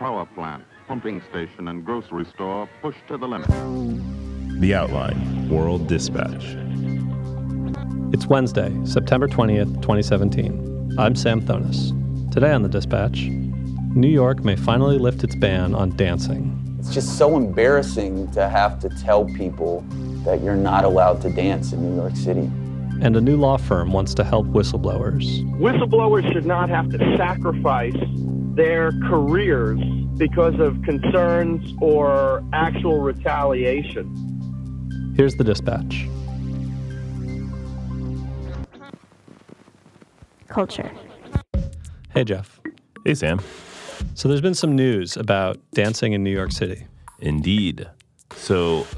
Power plant, pumping station, and grocery store pushed to the limit. The Outline World Dispatch. It's Wednesday, September 20th, 2017. I'm Sam Thonis. Today on the Dispatch, New York may finally lift its ban on dancing. It's just so embarrassing to have to tell people that you're not allowed to dance in New York City. And a new law firm wants to help whistleblowers. Whistleblowers should not have to sacrifice their careers because of concerns or actual retaliation. Here's the dispatch. Culture. Hey, Jeff. Hey, Sam. So there's been some news about dancing in New York City. Indeed. So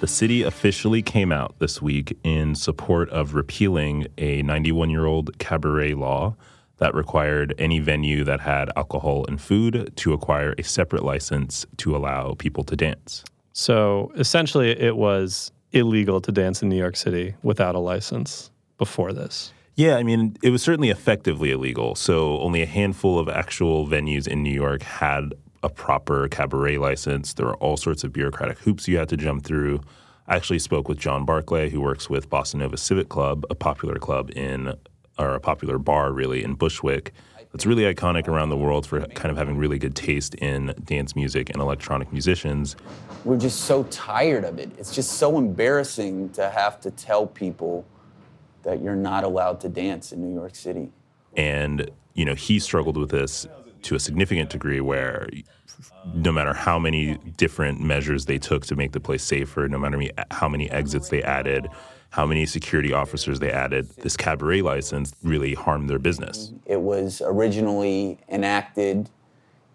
the city officially came out this week in support of repealing a 91 year old cabaret law that required any venue that had alcohol and food to acquire a separate license to allow people to dance. So essentially, it was illegal to dance in New York City without a license before this. Yeah, I mean, it was certainly effectively illegal. So only a handful of actual venues in New York had a proper cabaret license. There were all sorts of bureaucratic hoops you had to jump through. I actually spoke with John Barclay, who works with Bossa Nova Civic Club, a popular club in or a popular bar really in Bushwick. It's really iconic around the world for kind of having really good taste in dance music and electronic musicians. We're just so tired of it. It's just so embarrassing to have to tell people that you're not allowed to dance in New York City. And, you know, he struggled with this to a significant degree where no matter how many different measures they took to make the place safer, no matter how many exits they added, how many security officers they added, this cabaret license really harmed their business. It was originally enacted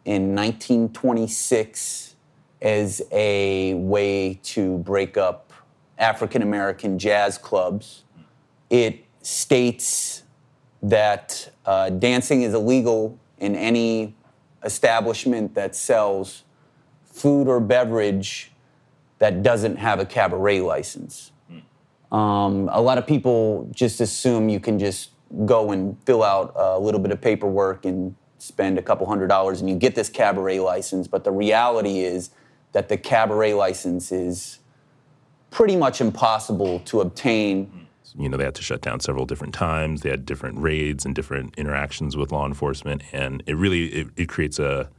in 1926 as a way to break up African American jazz clubs. It states that uh, dancing is illegal in any establishment that sells food or beverage that doesn't have a cabaret license. Um, a lot of people just assume you can just go and fill out a little bit of paperwork and spend a couple hundred dollars and you get this cabaret license. But the reality is that the cabaret license is pretty much impossible to obtain. You know, they had to shut down several different times. They had different raids and different interactions with law enforcement, and it really it, it creates a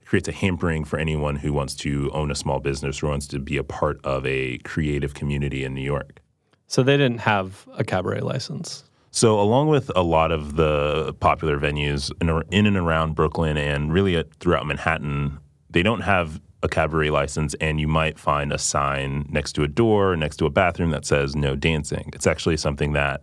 it creates a hampering for anyone who wants to own a small business or wants to be a part of a creative community in New York. So they didn't have a cabaret license. So, along with a lot of the popular venues in and around Brooklyn and really throughout Manhattan, they don't have a cabaret license, and you might find a sign next to a door, next to a bathroom that says no dancing. It's actually something that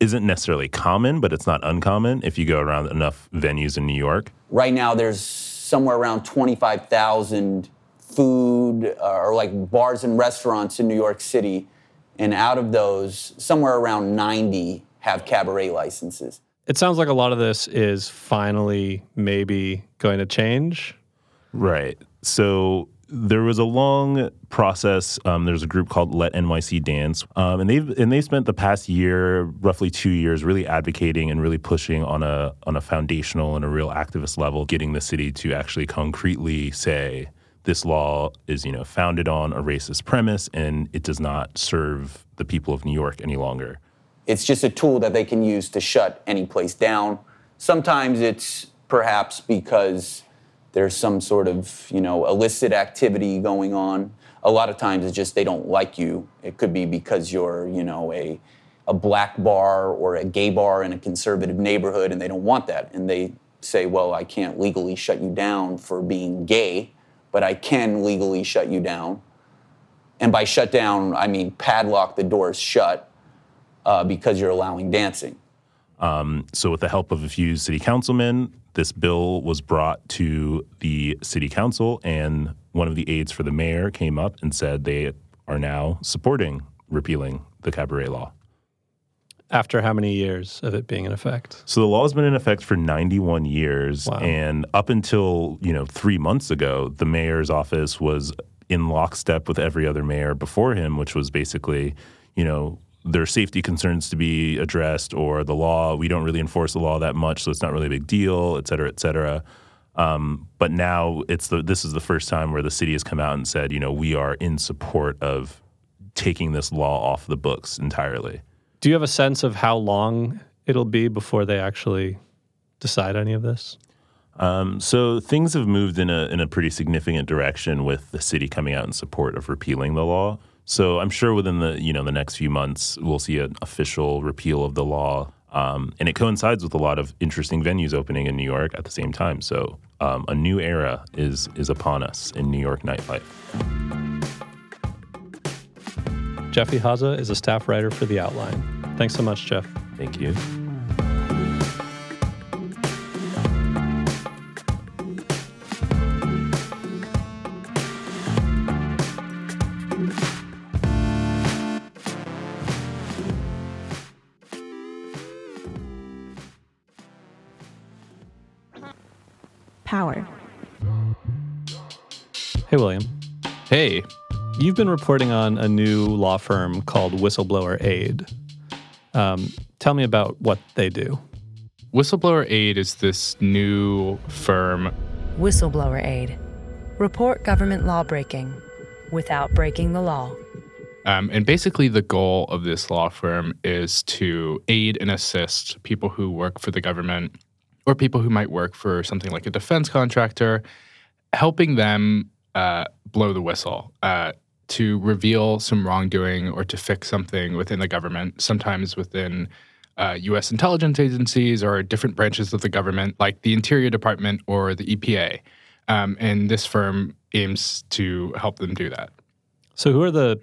isn't necessarily common, but it's not uncommon if you go around enough venues in New York. Right now, there's somewhere around 25,000 food uh, or like bars and restaurants in New York City and out of those, somewhere around 90 have cabaret licenses. It sounds like a lot of this is finally maybe going to change. Right. So there was a long process. Um, there's a group called Let NYC Dance, um, and they've and they spent the past year, roughly two years, really advocating and really pushing on a on a foundational and a real activist level, getting the city to actually concretely say this law is, you know, founded on a racist premise and it does not serve the people of New York any longer. It's just a tool that they can use to shut any place down. Sometimes it's perhaps because there's some sort of, you know, illicit activity going on. A lot of times it's just they don't like you. It could be because you're, you know, a a black bar or a gay bar in a conservative neighborhood and they don't want that. And they say, well, I can't legally shut you down for being gay but I can legally shut you down. And by shut down, I mean padlock the doors shut uh, because you're allowing dancing. Um, so, with the help of a few city councilmen, this bill was brought to the city council, and one of the aides for the mayor came up and said they are now supporting repealing the cabaret law. After how many years of it being in effect? So the law has been in effect for 91 years, wow. and up until you know three months ago, the mayor's office was in lockstep with every other mayor before him, which was basically, you know, there are safety concerns to be addressed, or the law we don't really enforce the law that much, so it's not really a big deal, et cetera, et cetera. Um, but now it's the this is the first time where the city has come out and said, you know, we are in support of taking this law off the books entirely. Do you have a sense of how long it'll be before they actually decide any of this? Um, so things have moved in a in a pretty significant direction with the city coming out in support of repealing the law. So I'm sure within the you know the next few months we'll see an official repeal of the law, um, and it coincides with a lot of interesting venues opening in New York at the same time. So um, a new era is is upon us in New York nightlife. Jeff Ihaza is a staff writer for The Outline. Thanks so much, Jeff. Thank you. Power. Hey, William. Hey, You've been reporting on a new law firm called Whistleblower Aid. Um, tell me about what they do. Whistleblower Aid is this new firm. Whistleblower Aid. Report government lawbreaking without breaking the law. Um, and basically, the goal of this law firm is to aid and assist people who work for the government or people who might work for something like a defense contractor, helping them uh, blow the whistle. Uh, to reveal some wrongdoing or to fix something within the government, sometimes within uh, U.S. intelligence agencies or different branches of the government, like the Interior Department or the EPA. Um, and this firm aims to help them do that. So, who are the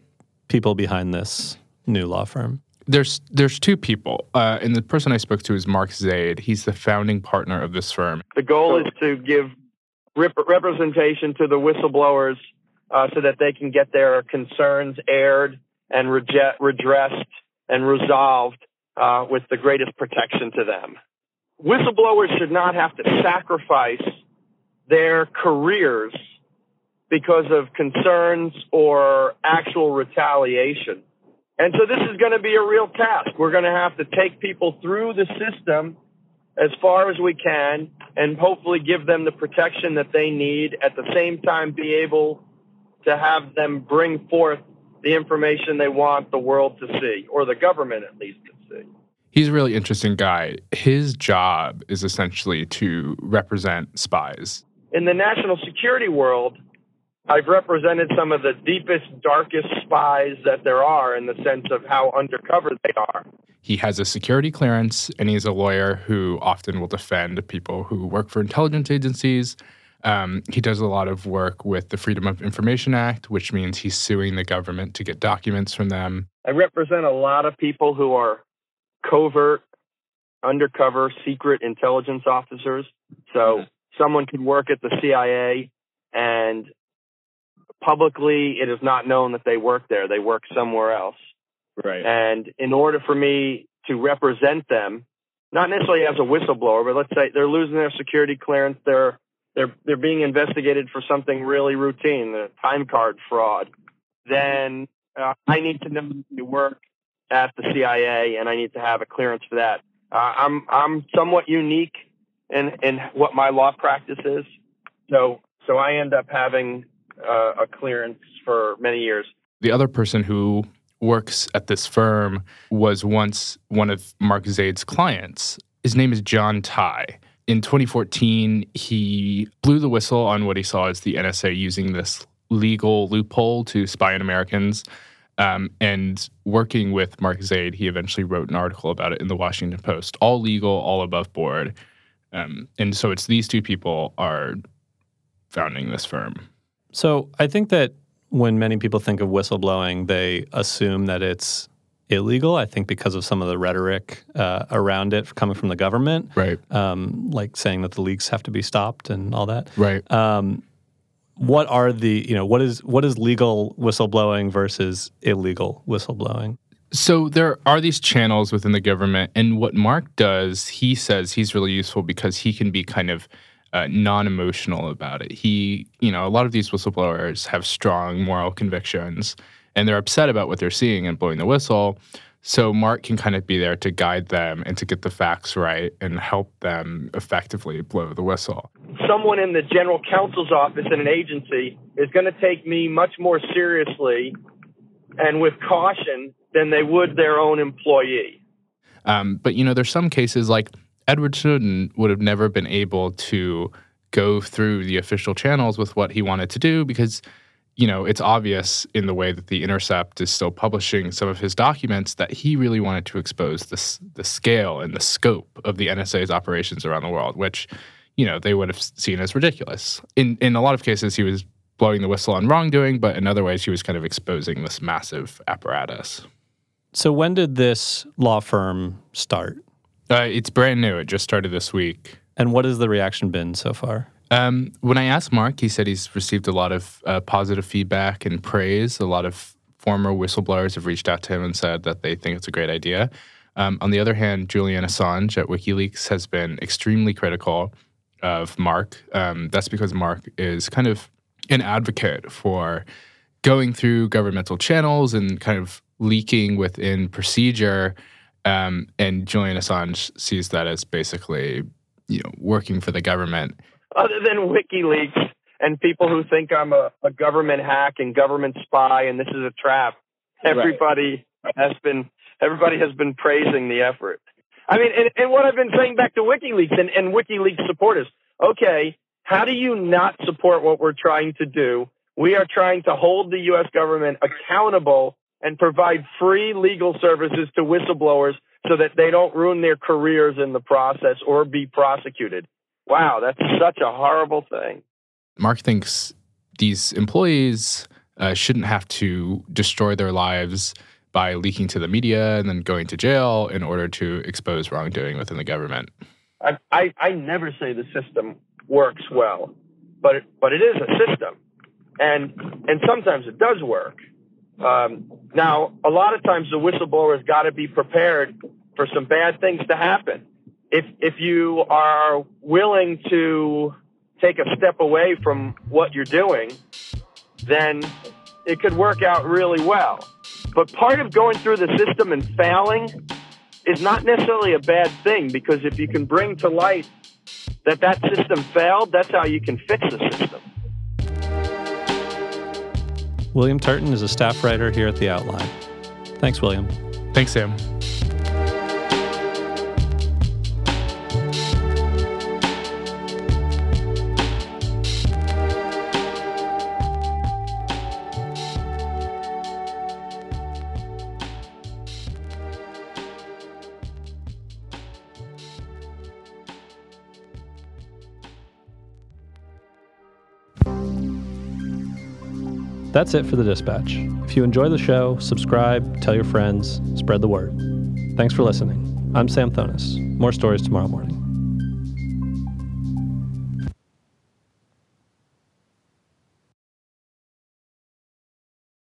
people behind this new law firm? There's there's two people, uh, and the person I spoke to is Mark Zaid. He's the founding partner of this firm. The goal is to give rep- representation to the whistleblowers uh, so that they can get their concerns aired and reject, redressed and resolved uh, with the greatest protection to them. Whistleblowers should not have to sacrifice their careers because of concerns or actual retaliation. And so this is going to be a real task. We're going to have to take people through the system as far as we can and hopefully give them the protection that they need at the same time be able to have them bring forth the information they want the world to see, or the government at least to see. He's a really interesting guy. His job is essentially to represent spies. In the national security world, I've represented some of the deepest, darkest spies that there are in the sense of how undercover they are. He has a security clearance and he's a lawyer who often will defend people who work for intelligence agencies um, he does a lot of work with the Freedom of Information Act, which means he's suing the government to get documents from them. I represent a lot of people who are covert, undercover, secret intelligence officers. So someone could work at the CIA and publicly it is not known that they work there. They work somewhere else. Right. And in order for me to represent them, not necessarily as a whistleblower, but let's say they're losing their security clearance, they're they're they're being investigated for something really routine, the time card fraud, then uh, I need to know that you work at the CIA, and I need to have a clearance for that. Uh, I'm I'm somewhat unique in in what my law practice is, so so I end up having a clearance for many years. The other person who works at this firm was once one of Mark Zaid's clients. His name is John Tye in 2014, he blew the whistle on what he saw as the NSA using this legal loophole to spy on Americans. Um, and working with Mark Zaid, he eventually wrote an article about it in the Washington Post. All legal, all above board. Um, and so it's these two people are founding this firm. So I think that when many people think of whistleblowing, they assume that it's illegal. I think because of some of the rhetoric uh, around it coming from the government, right? Um, like saying that the leaks have to be stopped and all that, right? Um, what are the you know what is what is legal whistleblowing versus illegal whistleblowing? So there are these channels within the government, and what Mark does, he says he's really useful because he can be kind of uh, non-emotional about it. He, you know, a lot of these whistleblowers have strong moral convictions and they're upset about what they're seeing and blowing the whistle. So Mark can kind of be there to guide them and to get the facts right and help them effectively blow the whistle. Someone in the general counsel's office in an agency is going to take me much more seriously and with caution than they would their own employee. Um, but you know, there's some cases like Edward Snowden would have never been able to go through the official channels with what he wanted to do because you know it's obvious in the way that the intercept is still publishing some of his documents that he really wanted to expose the, the scale and the scope of the NSA's operations around the world which you know they would have seen as ridiculous in in a lot of cases he was blowing the whistle on wrongdoing but in other ways he was kind of exposing this massive apparatus So when did this law firm start? Uh, it's brand new it just started this week And what has the reaction been so far? Um, when I asked Mark, he said he's received a lot of uh, positive feedback and praise. A lot of former whistleblowers have reached out to him and said that they think it's a great idea. Um, on the other hand, Julian Assange at WikiLeaks has been extremely critical of Mark. Um, that's because Mark is kind of an advocate for going through governmental channels and kind of leaking within procedure. Um, and Julian Assange sees that as basically, you know, working for the government Other than WikiLeaks and people who think I'm a, a government hack and government spy and this is a trap, everybody has been everybody has been praising the effort. I mean, and, and what I've been saying back to WikiLeaks and, and WikiLeaks supporters, okay, how do you not support what we're trying to do? We are trying to hold the U.S. government accountable and provide free legal services to whistleblowers so that they don't ruin their careers in the process or be prosecuted. Wow, that's such a horrible thing. Mark thinks these employees uh, shouldn't have to destroy their lives by leaking to the media and then going to jail in order to expose wrongdoing within the government. I, I, I never say the system works well, but it, but it is a system, and and sometimes it does work. Um, now, a lot of times the whistleblower's got to be prepared for some bad things to happen. If if you are willing to take a step away from what you're doing, then it could work out really well. But part of going through the system and failing is not necessarily a bad thing because if you can bring to light that that system failed, that's how you can fix the system. William Turton is a staff writer here at The Outline. Thanks, William. Thanks, Sam. That's it for the dispatch. If you enjoy the show, subscribe, tell your friends, spread the word. Thanks for listening. I'm Sam Thonis. More stories tomorrow morning.